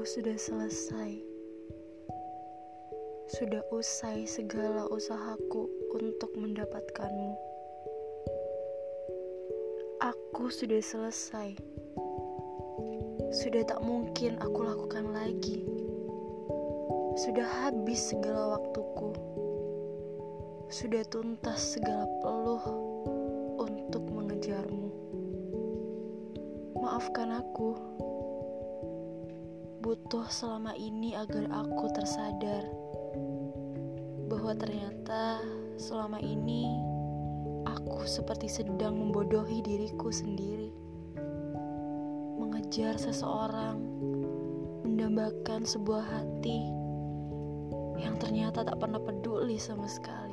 sudah selesai. Sudah usai segala usahaku untuk mendapatkanmu. Aku sudah selesai. Sudah tak mungkin aku lakukan lagi. Sudah habis segala waktuku. Sudah tuntas segala peluh untuk mengejarmu. Maafkan aku butuh selama ini agar aku tersadar bahwa ternyata selama ini aku seperti sedang membodohi diriku sendiri. Mengejar seseorang, mendambakan sebuah hati yang ternyata tak pernah peduli sama sekali.